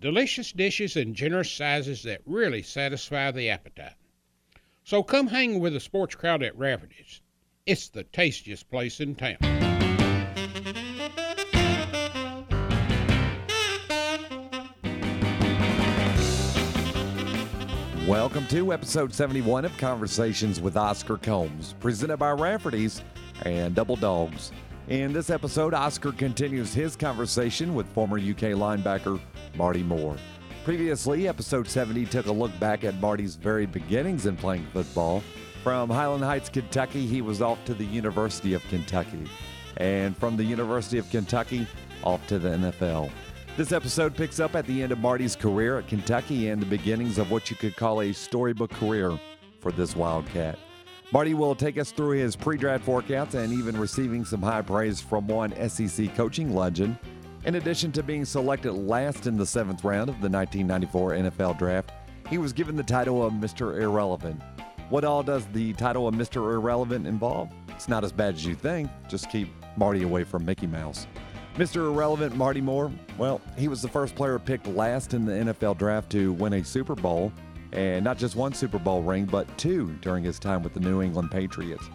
delicious dishes in generous sizes that really satisfy the appetite. So come hang with the sports crowd at Rafferty's. It's the tastiest place in town. Welcome to episode 71 of Conversations with Oscar Combs, presented by Rafferty's and Double Dogs. In this episode, Oscar continues his conversation with former UK linebacker Marty Moore. Previously, episode 70 took a look back at Marty's very beginnings in playing football. From Highland Heights, Kentucky, he was off to the University of Kentucky. And from the University of Kentucky, off to the NFL. This episode picks up at the end of Marty's career at Kentucky and the beginnings of what you could call a storybook career for this Wildcat. Marty will take us through his pre draft workouts and even receiving some high praise from one SEC coaching legend. In addition to being selected last in the seventh round of the 1994 NFL Draft, he was given the title of Mr. Irrelevant. What all does the title of Mr. Irrelevant involve? It's not as bad as you think, just keep Marty away from Mickey Mouse. Mr. Irrelevant Marty Moore, well, he was the first player picked last in the NFL draft to win a Super Bowl, and not just one Super Bowl ring, but two during his time with the New England Patriots.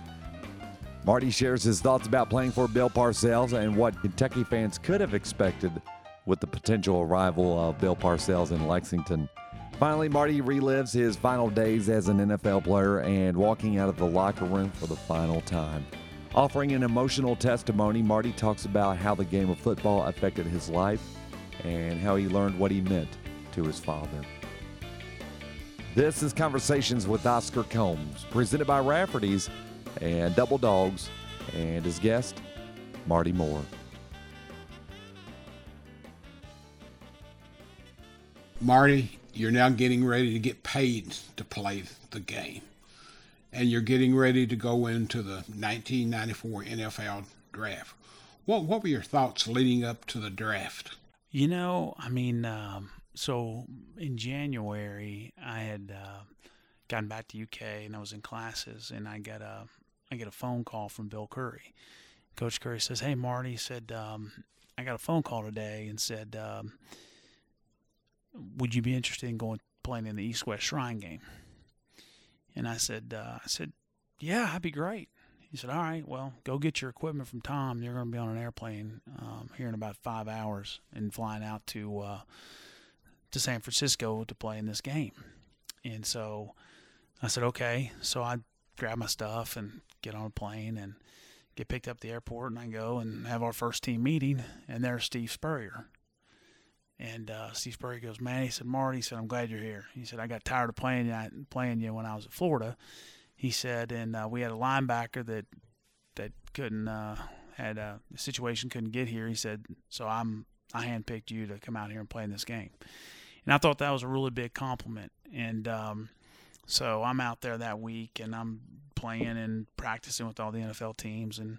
Marty shares his thoughts about playing for Bill Parcells and what Kentucky fans could have expected with the potential arrival of Bill Parcells in Lexington. Finally, Marty relives his final days as an NFL player and walking out of the locker room for the final time. Offering an emotional testimony, Marty talks about how the game of football affected his life and how he learned what he meant to his father. This is Conversations with Oscar Combs, presented by Rafferty's and Double Dogs, and his guest, Marty Moore. Marty, you're now getting ready to get paid to play the game. And you're getting ready to go into the 1994 NFL draft. What, what were your thoughts leading up to the draft? You know, I mean, um, so in January, I had uh, gotten back to UK and I was in classes, and I got a I get a phone call from Bill Curry. Coach Curry says, "Hey, Marty," he said, um, "I got a phone call today and said, um, would you be interested in going playing in the East West Shrine game?" And I said, uh, "I said, yeah, that'd be great." He said, "All right, well, go get your equipment from Tom. You're going to be on an airplane um, here in about five hours and flying out to uh, to San Francisco to play in this game." And so I said, "Okay." So I grab my stuff and get on a plane and get picked up at the airport, and I go and have our first team meeting, and there's Steve Spurrier. And uh, Steve Spurrier goes, "Man," he said, "Marty," he said, "I'm glad you're here." He said, "I got tired of playing you, playing you when I was at Florida." He said, and uh, we had a linebacker that that couldn't uh, had a situation couldn't get here. He said, "So I'm I handpicked you to come out here and play in this game." And I thought that was a really big compliment. And um, so I'm out there that week and I'm playing and practicing with all the NFL teams and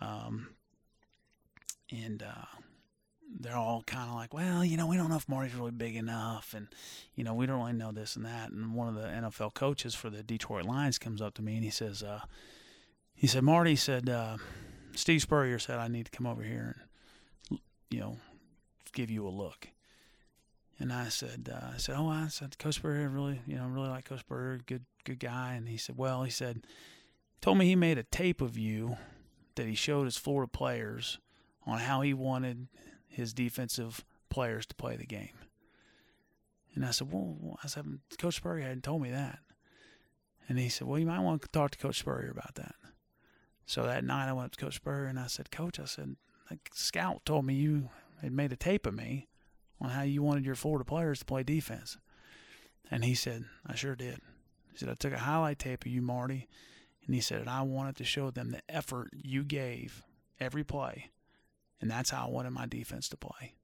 um, and uh, they're all kind of like, well, you know, we don't know if Marty's really big enough, and you know, we don't really know this and that. And one of the NFL coaches for the Detroit Lions comes up to me and he says, uh, he said, Marty said, uh, Steve Spurrier said I need to come over here and you know give you a look. And I said, uh, I said, oh, I said, Coach Spurrier really, you know, really like Coach Spurrier, good, good guy. And he said, well, he said, told me he made a tape of you that he showed his Florida players on how he wanted his defensive players to play the game. And I said, well, I said, Coach Spurrier hadn't told me that. And he said, well, you might want to talk to Coach Spurrier about that. So that night I went up to Coach Spurrier and I said, Coach, I said, like Scout told me you had made a tape of me on how you wanted your Florida players to play defense. And he said, I sure did. He said, I took a highlight tape of you, Marty, and he said, I wanted to show them the effort you gave every play. And that's how I wanted my defense to play.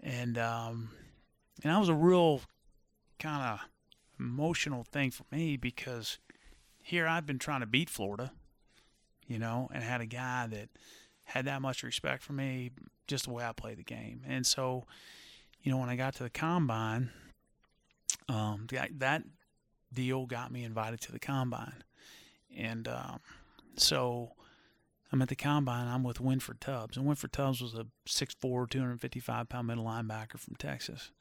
And, um, and that was a real kind of emotional thing for me because here I've been trying to beat Florida, you know, and had a guy that had that much respect for me, just the way I play the game. And so, you know, when I got to the combine, um, that, that deal got me invited to the combine. And um, so I'm at the combine. I'm with Winford Tubbs, and Winford Tubbs was a 6'4", 255 pound middle linebacker from Texas,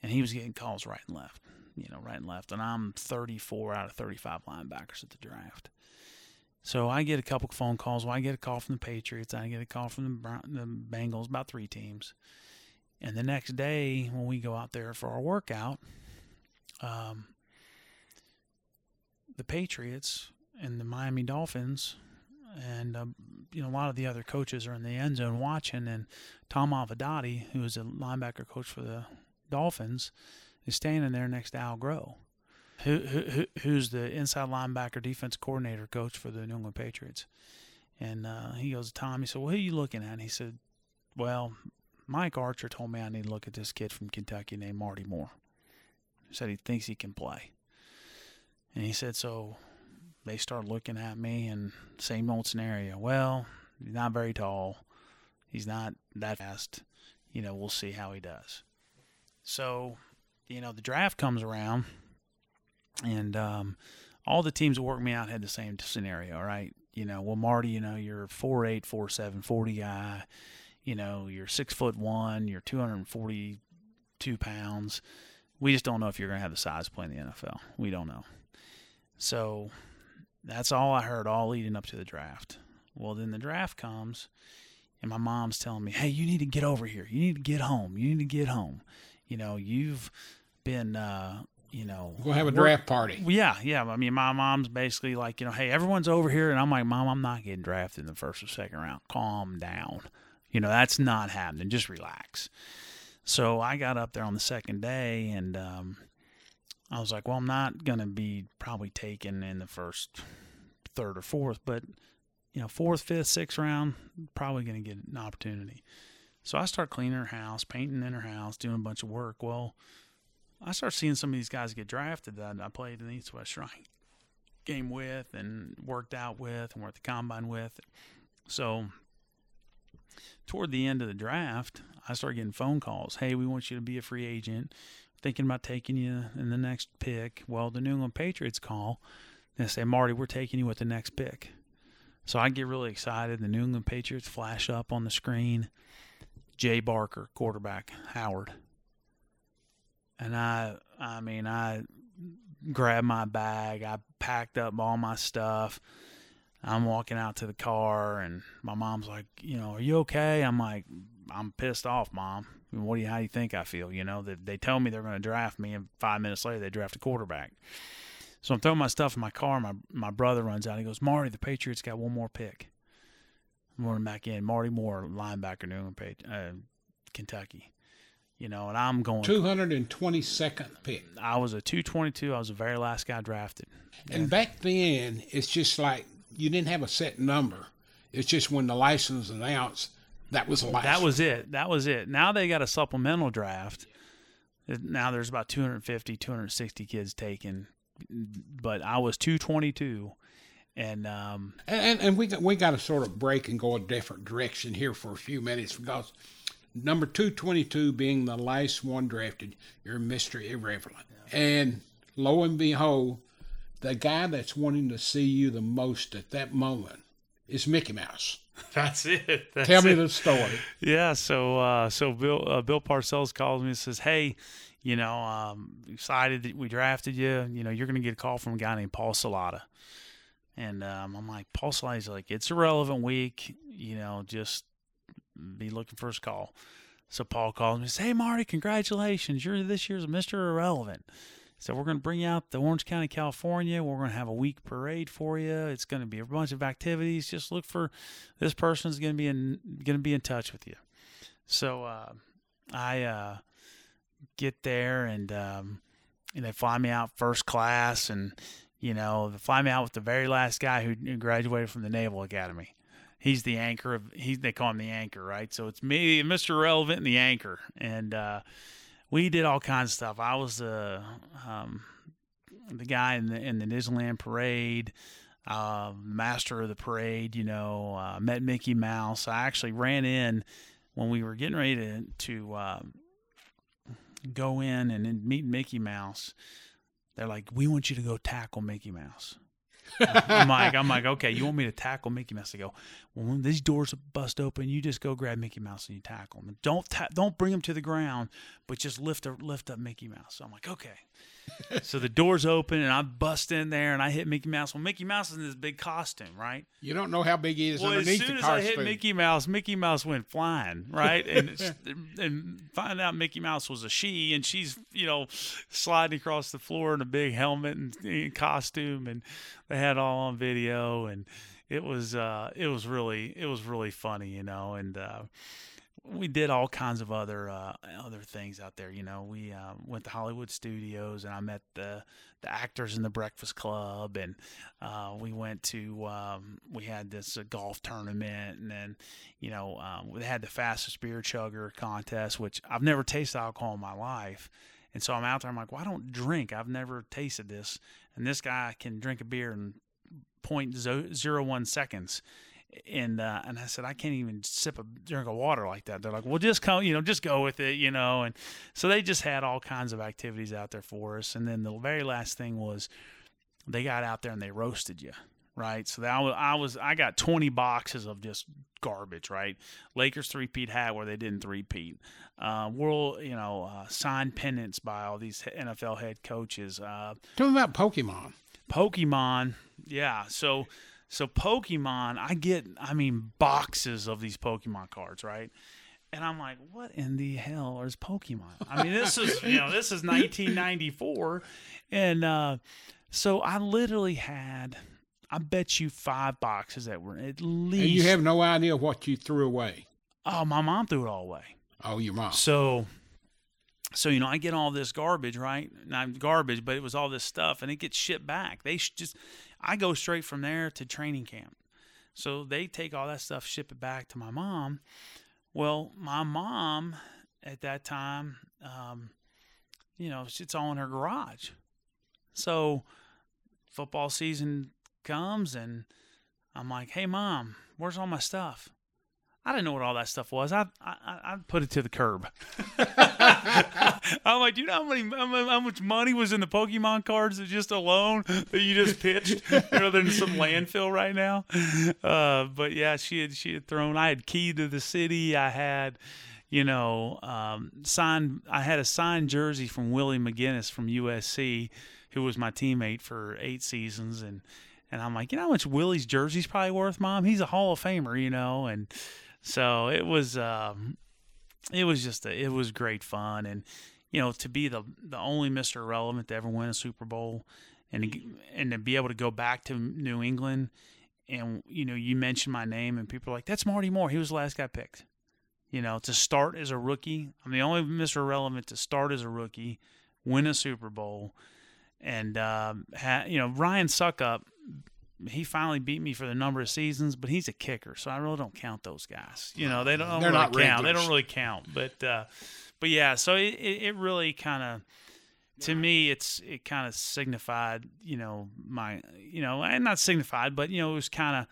and he was getting calls right and left, you know, right and left. And I'm 34 out of 35 linebackers at the draft. So I get a couple phone calls. Well, I get a call from the Patriots. I get a call from the, the Bengals, about three teams. And the next day, when we go out there for our workout, um, the Patriots and the Miami Dolphins and um, you know a lot of the other coaches are in the end zone watching. And Tom Olivadotti, who is a linebacker coach for the Dolphins, is standing there next to Al Groh, who, who who's the inside linebacker defense coordinator coach for the New England Patriots. And uh, he goes to Tom. He said, "Well, who are you looking at?" And he said, "Well, Mike Archer told me I need to look at this kid from Kentucky named Marty Moore. He said he thinks he can play." And he said, "So they start looking at me and same old scenario. Well, he's not very tall. He's not that fast. You know, we'll see how he does. So, you know, the draft comes around and um, all the teams that worked me out had the same scenario, right? You know, well, Marty, you know, you're 4'8, 4'7, 40 guy. You know, you're six foot one, you're 242 pounds. We just don't know if you're going to have the size to play in the NFL. We don't know. So that's all I heard all leading up to the draft. Well, then the draft comes, and my mom's telling me, "Hey, you need to get over here. You need to get home. You need to get home. You know, you've been, uh, you know, we'll have a draft party." Yeah, yeah. I mean, my mom's basically like, you know, hey, everyone's over here, and I'm like, Mom, I'm not getting drafted in the first or second round. Calm down. You know, that's not happening. Just relax. So I got up there on the second day, and um, I was like, well, I'm not going to be probably taken in the first third or fourth, but you know, fourth, fifth, sixth round, probably going to get an opportunity. So I start cleaning her house, painting in her house, doing a bunch of work. Well, I start seeing some of these guys get drafted that I played in the East West Shrine game with and worked out with and worked the combine with. So toward the end of the draft, I start getting phone calls. Hey, we want you to be a free agent thinking about taking you in the next pick. Well, the New England Patriots call and say, Marty, we're taking you with the next pick. So I get really excited. The New England Patriots flash up on the screen. Jay Barker, quarterback, Howard. And I, I mean, I grabbed my bag. I packed up all my stuff. I'm walking out to the car, and my mom's like, you know, are you okay? I'm like, I'm pissed off, mom what do you how do you think I feel? You know that they tell me they're going to draft me, and five minutes later they draft a quarterback. So I'm throwing my stuff in my car. My my brother runs out. He goes, Marty, the Patriots got one more pick. I'm running back in. Marty Moore, linebacker, New England, uh, Kentucky. You know, and I'm going 222nd pick. I was a 222. I was the very last guy drafted. And, and back then, it's just like you didn't have a set number. It's just when the license announced that was last. That was it. That was it. Now they got a supplemental draft. Now there's about 250, 260 kids taken, but I was 222, and um, and and we got, we got to sort of break and go a different direction here for a few minutes because number 222 being the last one drafted, you're Mr. Irrelevant, yeah. and lo and behold, the guy that's wanting to see you the most at that moment is Mickey Mouse. That's it. That's Tell me it. the story. Yeah. So, uh, so Bill uh, Bill Parcells calls me and says, "Hey, you know, um, excited that we drafted you. You know, you're going to get a call from a guy named Paul Salata." And um, I'm like, Paul Salata's like, it's a relevant week. You know, just be looking for his call. So Paul calls me and says, Hey, Marty, congratulations. You're this year's Mr. Irrelevant. So we're going to bring you out to Orange County, California. We're going to have a week parade for you. It's going to be a bunch of activities. Just look for this person's going to be in going to be in touch with you. So uh, I uh, get there and um, and they fly me out first class and you know they fly me out with the very last guy who graduated from the Naval Academy. He's the anchor of he they call him the anchor, right? So it's me, Mr. Relevant, and the anchor and. Uh, we did all kinds of stuff. I was the um, the guy in the in the Disneyland parade, uh, master of the parade. You know, uh, met Mickey Mouse. I actually ran in when we were getting ready to to um, go in and meet Mickey Mouse. They're like, "We want you to go tackle Mickey Mouse." I'm like, I'm like, okay, you want me to tackle Mickey Mouse? They go, well, when these doors bust open, you just go grab Mickey Mouse and you tackle him. Don't ta- don't bring him to the ground, but just lift up, lift up Mickey Mouse. So I'm like, okay. So the doors open and I bust in there and I hit Mickey Mouse. Well, Mickey Mouse is in this big costume, right? You don't know how big he is well, underneath as soon the as I costume. hit Mickey Mouse, Mickey Mouse went flying, right? And and find out Mickey Mouse was a she, and she's you know sliding across the floor in a big helmet and, and costume, and they had all on video, and it was uh, it was really it was really funny, you know, and. Uh, we did all kinds of other uh, other things out there. You know, we uh, went to Hollywood Studios, and I met the the actors in the Breakfast Club, and uh, we went to um, we had this uh, golf tournament, and then you know um, we had the fastest beer chugger contest, which I've never tasted alcohol in my life, and so I'm out there. I'm like, well, I don't drink. I've never tasted this, and this guy can drink a beer in point zero one seconds and uh, and I said I can't even sip a drink of water like that. They're like, well, just come, you know, just go with it, you know. And so they just had all kinds of activities out there for us. And then the very last thing was they got out there and they roasted you, right? So that I was I, was, I got twenty boxes of just garbage, right? Lakers three peat hat where they didn't three peat. Uh, world, you know, uh, signed pennants by all these NFL head coaches. Uh, Tell me about Pokemon. Pokemon, yeah. So so Pokemon, I get I mean boxes of these Pokemon cards, right? And I'm like, what in the hell is Pokemon? I mean, this is you know, this is 1994, and uh, so I literally had, I bet you five boxes that were at least. And you have no idea what you threw away. Oh, my mom threw it all away. Oh, your mom. So, so you know, I get all this garbage, right? Not garbage, but it was all this stuff, and it gets shipped back. They just, I go straight from there to training camp. So they take all that stuff, ship it back to my mom. Well, my mom at that time, um, you know, it's all in her garage. So football season comes, and I'm like, "Hey, mom, where's all my stuff?" I didn't know what all that stuff was. I I, I put it to the curb. I'm like, do you know how, many, how much money was in the Pokemon cards that just alone that you just pitched rather than some landfill right now? Uh, but yeah, she had she had thrown. I had key to the city. I had, you know, um, signed. I had a signed jersey from Willie McGinest from USC, who was my teammate for eight seasons, and and I'm like, you know how much Willie's jersey's probably worth, Mom? He's a Hall of Famer, you know, and so it was. Um, it was just a, it was great fun and you know to be the the only Mr. Relevant to ever win a Super Bowl and to, and to be able to go back to New England and you know you mentioned my name and people are like that's Marty Moore he was the last guy picked you know to start as a rookie I'm the only Mr. Relevant to start as a rookie win a Super Bowl and um, ha, you know Ryan Succop he finally beat me for the number of seasons, but he's a kicker, so I really don't count those guys. You know, they don't They're really not count. They don't really count. But uh, but yeah, so it it, really kind of to me it's it kind of signified, you know, my you know, and not signified, but you know, it was kind of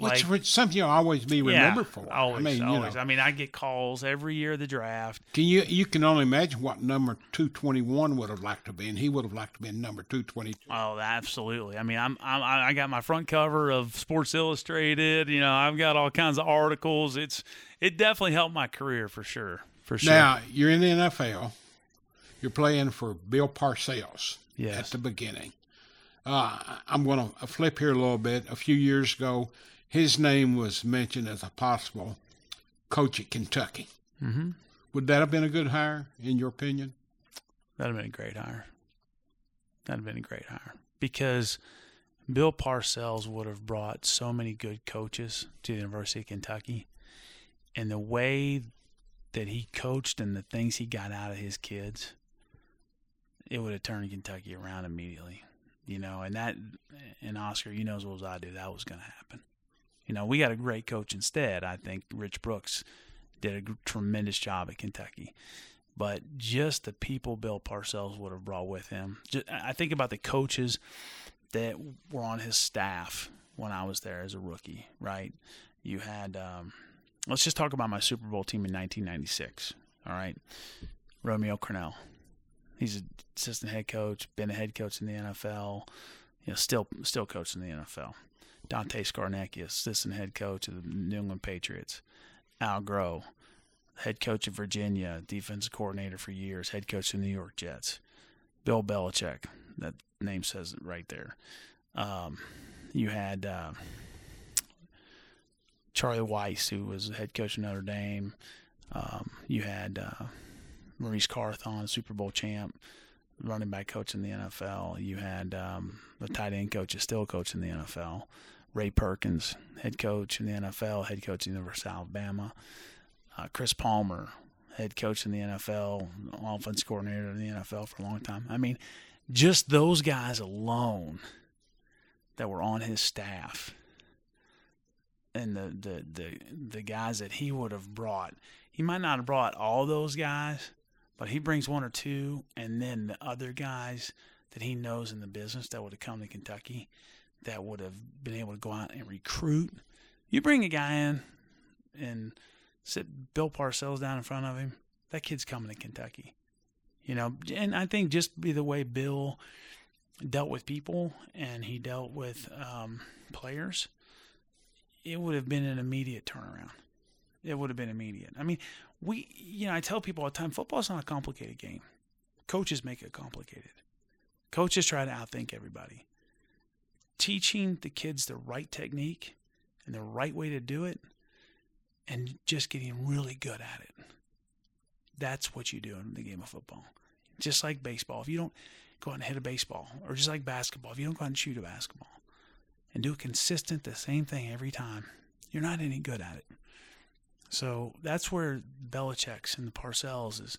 Which like was something you'll always be remembered for. Always, I mean, always. you know, I mean, I get calls every year of the draft. can you you can only imagine what number two twenty one would have liked to be, and he would have liked to be number two twenty two. Oh, absolutely. I mean, I'm, I'm I got my front cover of Sports Illustrated. You know, I've got all kinds of articles. It's it definitely helped my career for sure. For sure. Now you're in the NFL. You're playing for Bill Parcells yes. at the beginning. Uh, I'm going to flip here a little bit. A few years ago, his name was mentioned as a possible coach at Kentucky. Mm-hmm. Would that have been a good hire, in your opinion? That'd have been a great hire. That'd have been a great hire because Bill Parcells would have brought so many good coaches to the University of Kentucky, and the way that he coached and the things he got out of his kids, it would have turned Kentucky around immediately. You know, and that, and Oscar, you know as well as I do, that was going to happen. You know, we got a great coach instead. I think Rich Brooks did a tremendous job at Kentucky but just the people Bill Parcells would have brought with him. Just, I think about the coaches that were on his staff when I was there as a rookie, right? You had, um, let's just talk about my Super Bowl team in 1996, all right? Romeo Crennel. He's an assistant head coach, been a head coach in the NFL, you know, still still coaching the NFL. Dante Scarnecchia, assistant head coach of the New England Patriots. Al Groh, head coach of Virginia, defensive coordinator for years, head coach of the New York Jets. Bill Belichick, that name says it right there. Um, you had uh, Charlie Weis, who was head coach of Notre Dame. Um, you had uh, Maurice Carthon, Super Bowl champ, running back coach in the NFL. You had um, the tight end coach, is still coach in the NFL. Ray Perkins, head coach in the NFL, head coach the University of Alabama. Uh, Chris Palmer, head coach in the NFL, offense coordinator in the NFL for a long time. I mean, just those guys alone that were on his staff and the, the, the, the guys that he would have brought. He might not have brought all those guys, but he brings one or two, and then the other guys that he knows in the business that would have come to Kentucky that would have been able to go out and recruit. You bring a guy in and sit Bill Parcells down in front of him, that kid's coming to Kentucky. You know, and I think just be the way Bill dealt with people and he dealt with um, players, it would have been an immediate turnaround. It would have been immediate. I mean, we, you know, I tell people all the time, football's not a complicated game. Coaches make it complicated. Coaches try to outthink everybody. Teaching the kids the right technique and the right way to do it and just getting really good at it. That's what you do in the game of football. Just like baseball. If you don't go out and hit a baseball, or just like basketball, if you don't go out and shoot a basketball and do it consistent, the same thing every time, you're not any good at it. So that's where Belichick's and the Parcells is.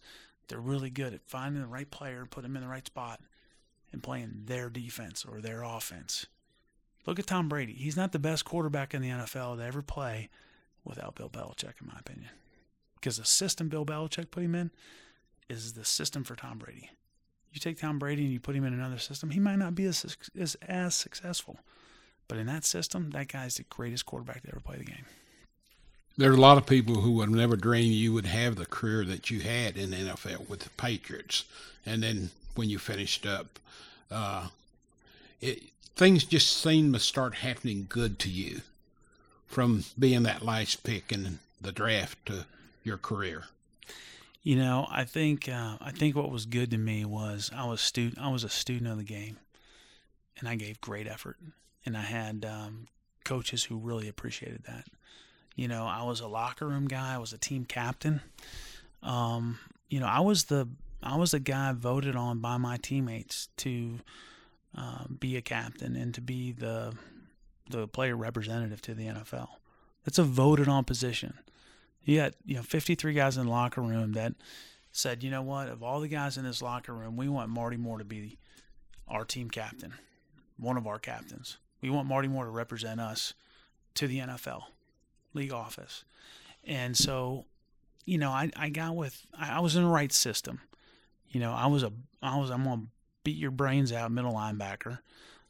They're really good at finding the right player, put them in the right spot, and playing their defense or their offense. Look at Tom Brady. He's not the best quarterback in the NFL to ever play without Bill Belichick, in my opinion. Because the system Bill Belichick put him in is the system for Tom Brady. You take Tom Brady and you put him in another system, he might not be as, as, as successful. But in that system, that guy's the greatest quarterback to ever play the game. There are a lot of people who would never dream you would have the career that you had in the NFL with the Patriots, and then when you finished up, uh, it things just seem to start happening good to you from being that last pick in the draft to your career. You know, I think uh, I think what was good to me was I was student I was a student of the game, and I gave great effort, and I had um, coaches who really appreciated that. You know, I was a locker room guy. I was a team captain. Um, you know, I was the I was the guy voted on by my teammates to uh, be a captain and to be the the player representative to the NFL. That's a voted on position. You got you know 53 guys in the locker room that said, you know what, of all the guys in this locker room, we want Marty Moore to be our team captain, one of our captains. We want Marty Moore to represent us to the NFL league office. And so, you know, I, I got with I was in the right system. You know, I was a I was I'm gonna beat your brains out middle linebacker.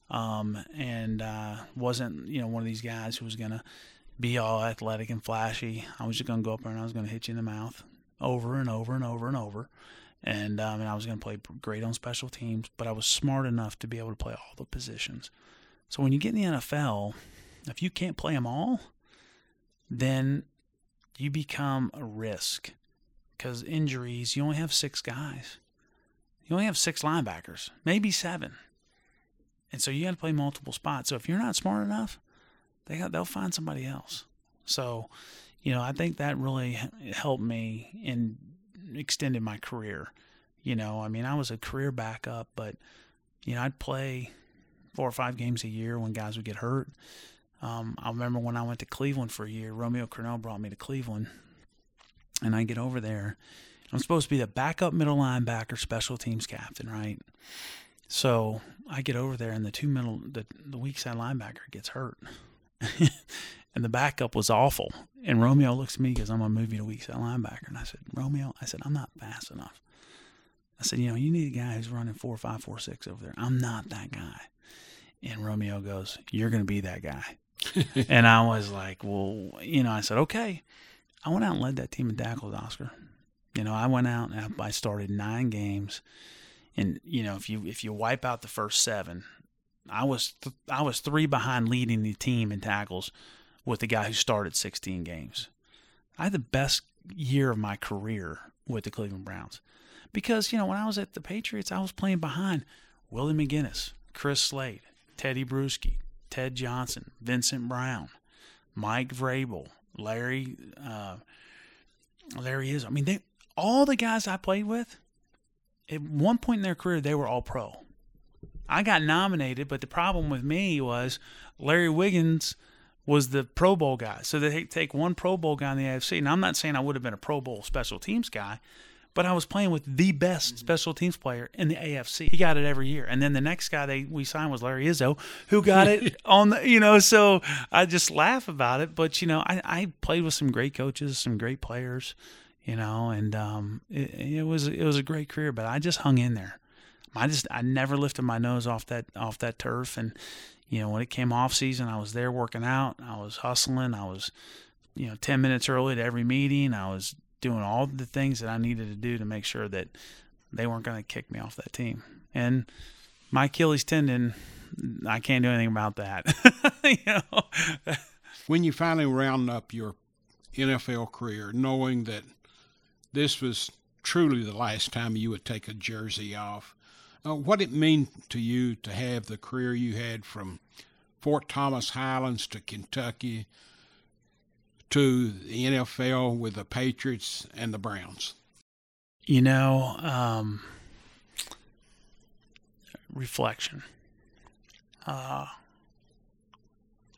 Um, and uh, wasn't you know one of these guys who was gonna be all athletic and flashy. I was just gonna go up there and I was gonna hit you in the mouth over and over and over and over. And um, and I was gonna play great on special teams, but I was smart enough to be able to play all the positions. So when you get in the NFL, if you can't play them all, then you become a risk because injuries, you only have six guys. You only have six linebackers, maybe seven. And so you got to play multiple spots. So if you're not smart enough, they got, they'll find somebody else. So, you know, I think that really helped me in extended my career. You know, I mean, I was a career backup, but you know, I'd play four or five games a year when guys would get hurt. Um, I remember when I went to Cleveland for a year, Romeo Crennel brought me to Cleveland, and I get over there. I'm supposed to be the backup middle linebacker, special teams captain, right? So I get over there, and the two middle, the, the weak side linebacker gets hurt. and the backup was awful. And Romeo looks at me because I'm a movie to weak side linebacker, and I said, Romeo, I said I'm not fast enough. I said, you know, you need a guy who's running four five four six over there. I'm not that guy. And Romeo goes, you're going to be that guy. and I was like, well, you know, I said, okay. I went out and led that team in tackles, Oscar. You know, I went out and I started nine games, and you know, if you if you wipe out the first seven, I was th- I was three behind leading the team in tackles with the guy who started 16 games. I had the best year of my career with the Cleveland Browns because you know when I was at the Patriots, I was playing behind Willie McGinest, Chris Slade, Tedy Bruschi, Ted Johnson, Vincent Brown, Mike Vrabel, Larry, uh, Larry is. I mean, they all the guys I played with. At one point in their career, they were all pro. I got nominated, but the problem with me was Larry Whigham was the Pro Bowl guy. So they take one Pro Bowl guy in the AFC. And I'm not saying I would have been a Pro Bowl special teams guy, but I was playing with the best mm-hmm. special teams player in the AFC. He got it every year. And then the next guy they we signed was Larry Izzo, who got it on the you know, so I just laugh about it. But you know, I, I played with some great coaches, some great players, you know, and um it, it was it was a great career, but I just hung in there. I just I never lifted my nose off that off that turf and you know, when it came off season, I was there working out, I was hustling, I was you know, 10 minutes early to every meeting. I was doing all the things that I needed to do to make sure that they weren't going to kick me off that team. And my Achilles tendon, I can't do anything about that. you know? when you finally round up your NFL career, knowing that this was truly the last time you would take a jersey off, uh, what it mean to you to have the career you had from Fort Thomas Highlands to Kentucky to the NFL with the Patriots and the Browns? You know, um, reflection. Uh,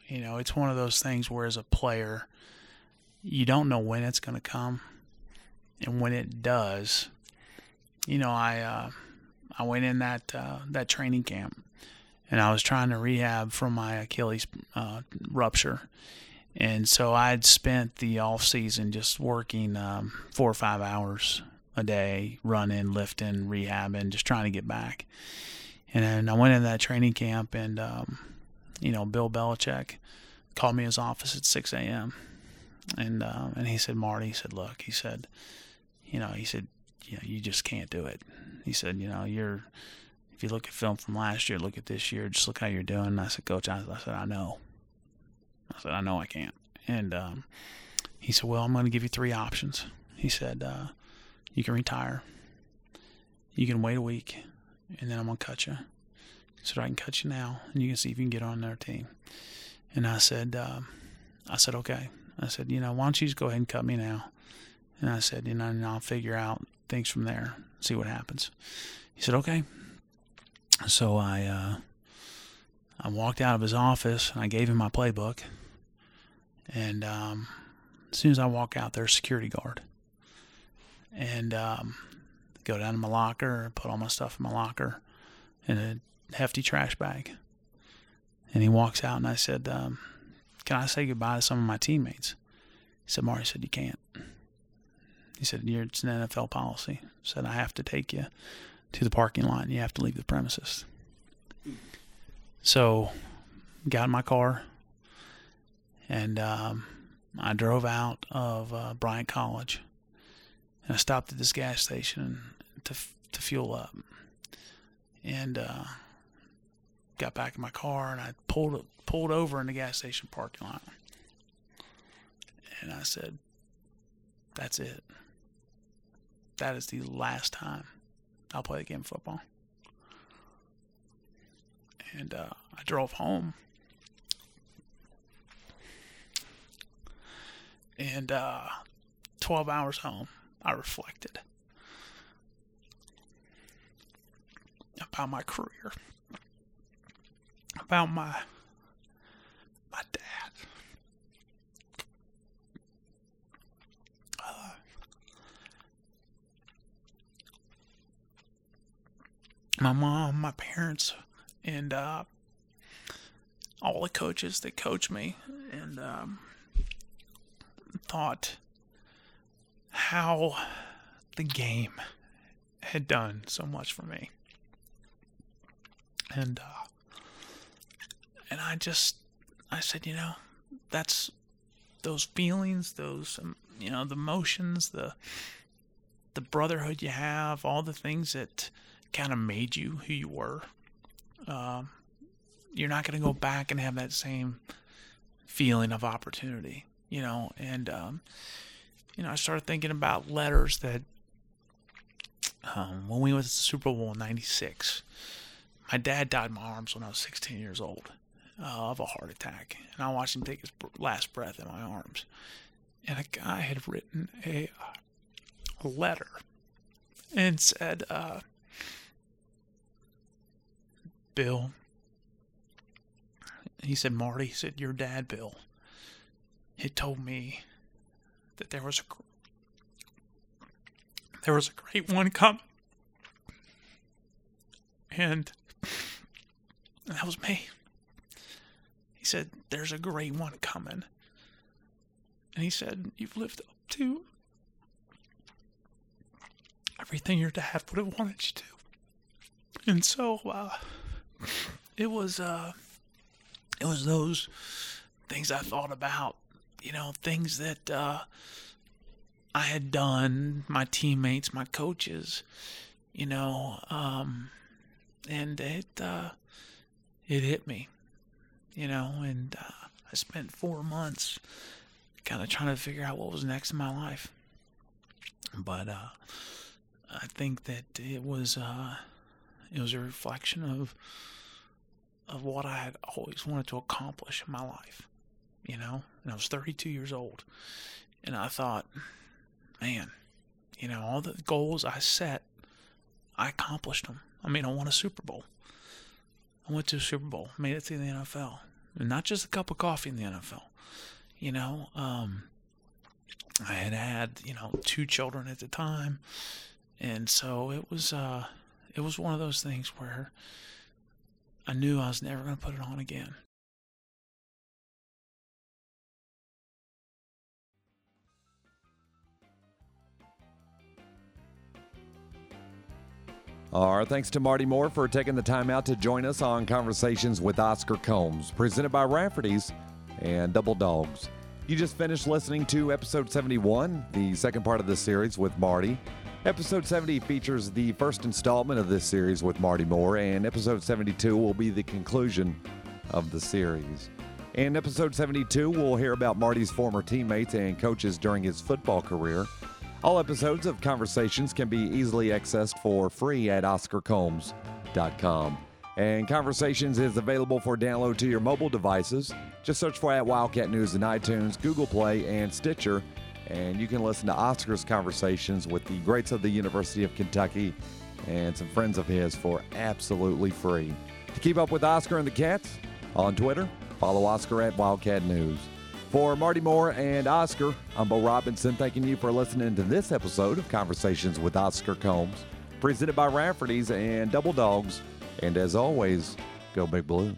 you know, it's one of those things where, as a player, you don't know when it's going to come, and when it does, you know, I uh, I went in that uh, that training camp, and I was trying to rehab from my Achilles uh, rupture, and so I'd spent the off season just working um, four or five hours a day, running, lifting, rehabbing, just trying to get back. And then I went in that training camp, and um, you know, Bill Belichick called me his office at 6 a.m. and uh, and he said, Marty, he said, look, he said, you know, he said, you know, you just can't do it. He said, you know, you're if you look at film from last year, look at this year, just look how you're doing. And I said, Coach, I, I said, I know. I said, I know I can't. And um, he said, Well, I'm going to give you three options. He said, uh, You can retire, you can wait a week, and then I'm going to cut you. Said, I can cut you now, and you can see if you can get on their team. And I said, um, I said, okay. I said, you know, why don't you just go ahead and cut me now? And I said, you know, and I'll figure out things from there, see what happens. He said, okay. So I, uh, I walked out of his office and I gave him my playbook. And um, as soon as I walk out, there's security guard. And um, go down to my locker, put all my stuff in my locker in a hefty trash bag. And he walks out, and I said, um, Can I say goodbye to some of my teammates? He said, Marty said, You can't. He said, It's an NFL policy. He said, I have to take you to the parking lot, and you have to leave the premises. So, got in my car, and um, I drove out of uh, Bryant College, and I stopped at this gas station to to fuel up, and uh, got back in my car, and I pulled pulled over in the gas station parking lot, and I said, "That's it. That is the last time I'll play a game of football." And uh, I drove home and uh, 12 hours home, I reflected about my career, about my my dad. Uh, my mom, my parents, and uh, all the coaches that coach me and um, thought how the game had done so much for me. And uh, and I just I said, you know, that's those feelings, those um, you know, the emotions, the the brotherhood you have, all the things that kind of made you who you were. Um, you're not going to go back and have that same feeling of opportunity, you know. And um, you know, I started thinking about letters that um, when we went to the Super Bowl in '96, my dad died in my arms when I was 16 years old uh, of a heart attack, and I watched him take his last breath in my arms. And a guy had written a, a letter and said, uh, "Bill." He said, "Marty," he said, "Your dad, Bill." He told me that there was a there was a great one coming, and that was me. He said, There's a great one coming. And he said, You've lived up to everything your dad would have wanted you to. And so uh, it was uh, it was those things I thought about, you know, things that uh, I had done, my teammates, my coaches, you know, um, and it uh, it hit me, you know, and uh, I spent four months kind of trying to figure out what was next in my life. But uh, I think that it was uh, it was a reflection of of what I had always wanted to accomplish in my life, you know. And I was 32 years old, and I thought, man, you know, all the goals I set, I accomplished them. I mean, I won a Super Bowl. I went to a Super Bowl, made it to the NFL, and not just a cup of coffee in the NFL. You know, um, I had had you know two children at the time, and so it was uh, it was one of those things where I knew I was never going to put it on again. Our thanks to Marty Moore for taking the time out to join us on Conversations with Oscar Combs, presented by Rafferty's and Double Dogs. You just finished listening to episode 71, the second part of the series with Marty. Episode 70 features the first installment of this series with Marty Moore, and episode 72 will be the conclusion of the series. In episode 72, we'll hear about Marty's former teammates and coaches during his football career. All episodes of Conversations can be easily accessed for free at OscarCombs.com. And Conversations is available for download to your mobile devices. Just search for at Wildcat News in iTunes, Google Play, and Stitcher. And you can listen to Oscar's conversations with the greats of the University of Kentucky and some friends of his for absolutely free. To keep up with Oscar and the Cats on Twitter, follow Oscar at Wildcat News. For Marty Moore and Oscar, I'm Bo Robinson, thanking you for listening to this episode of Conversations with Oscar Combs, presented by Rafferty's and Double Dogs. And as always, go Big Blue.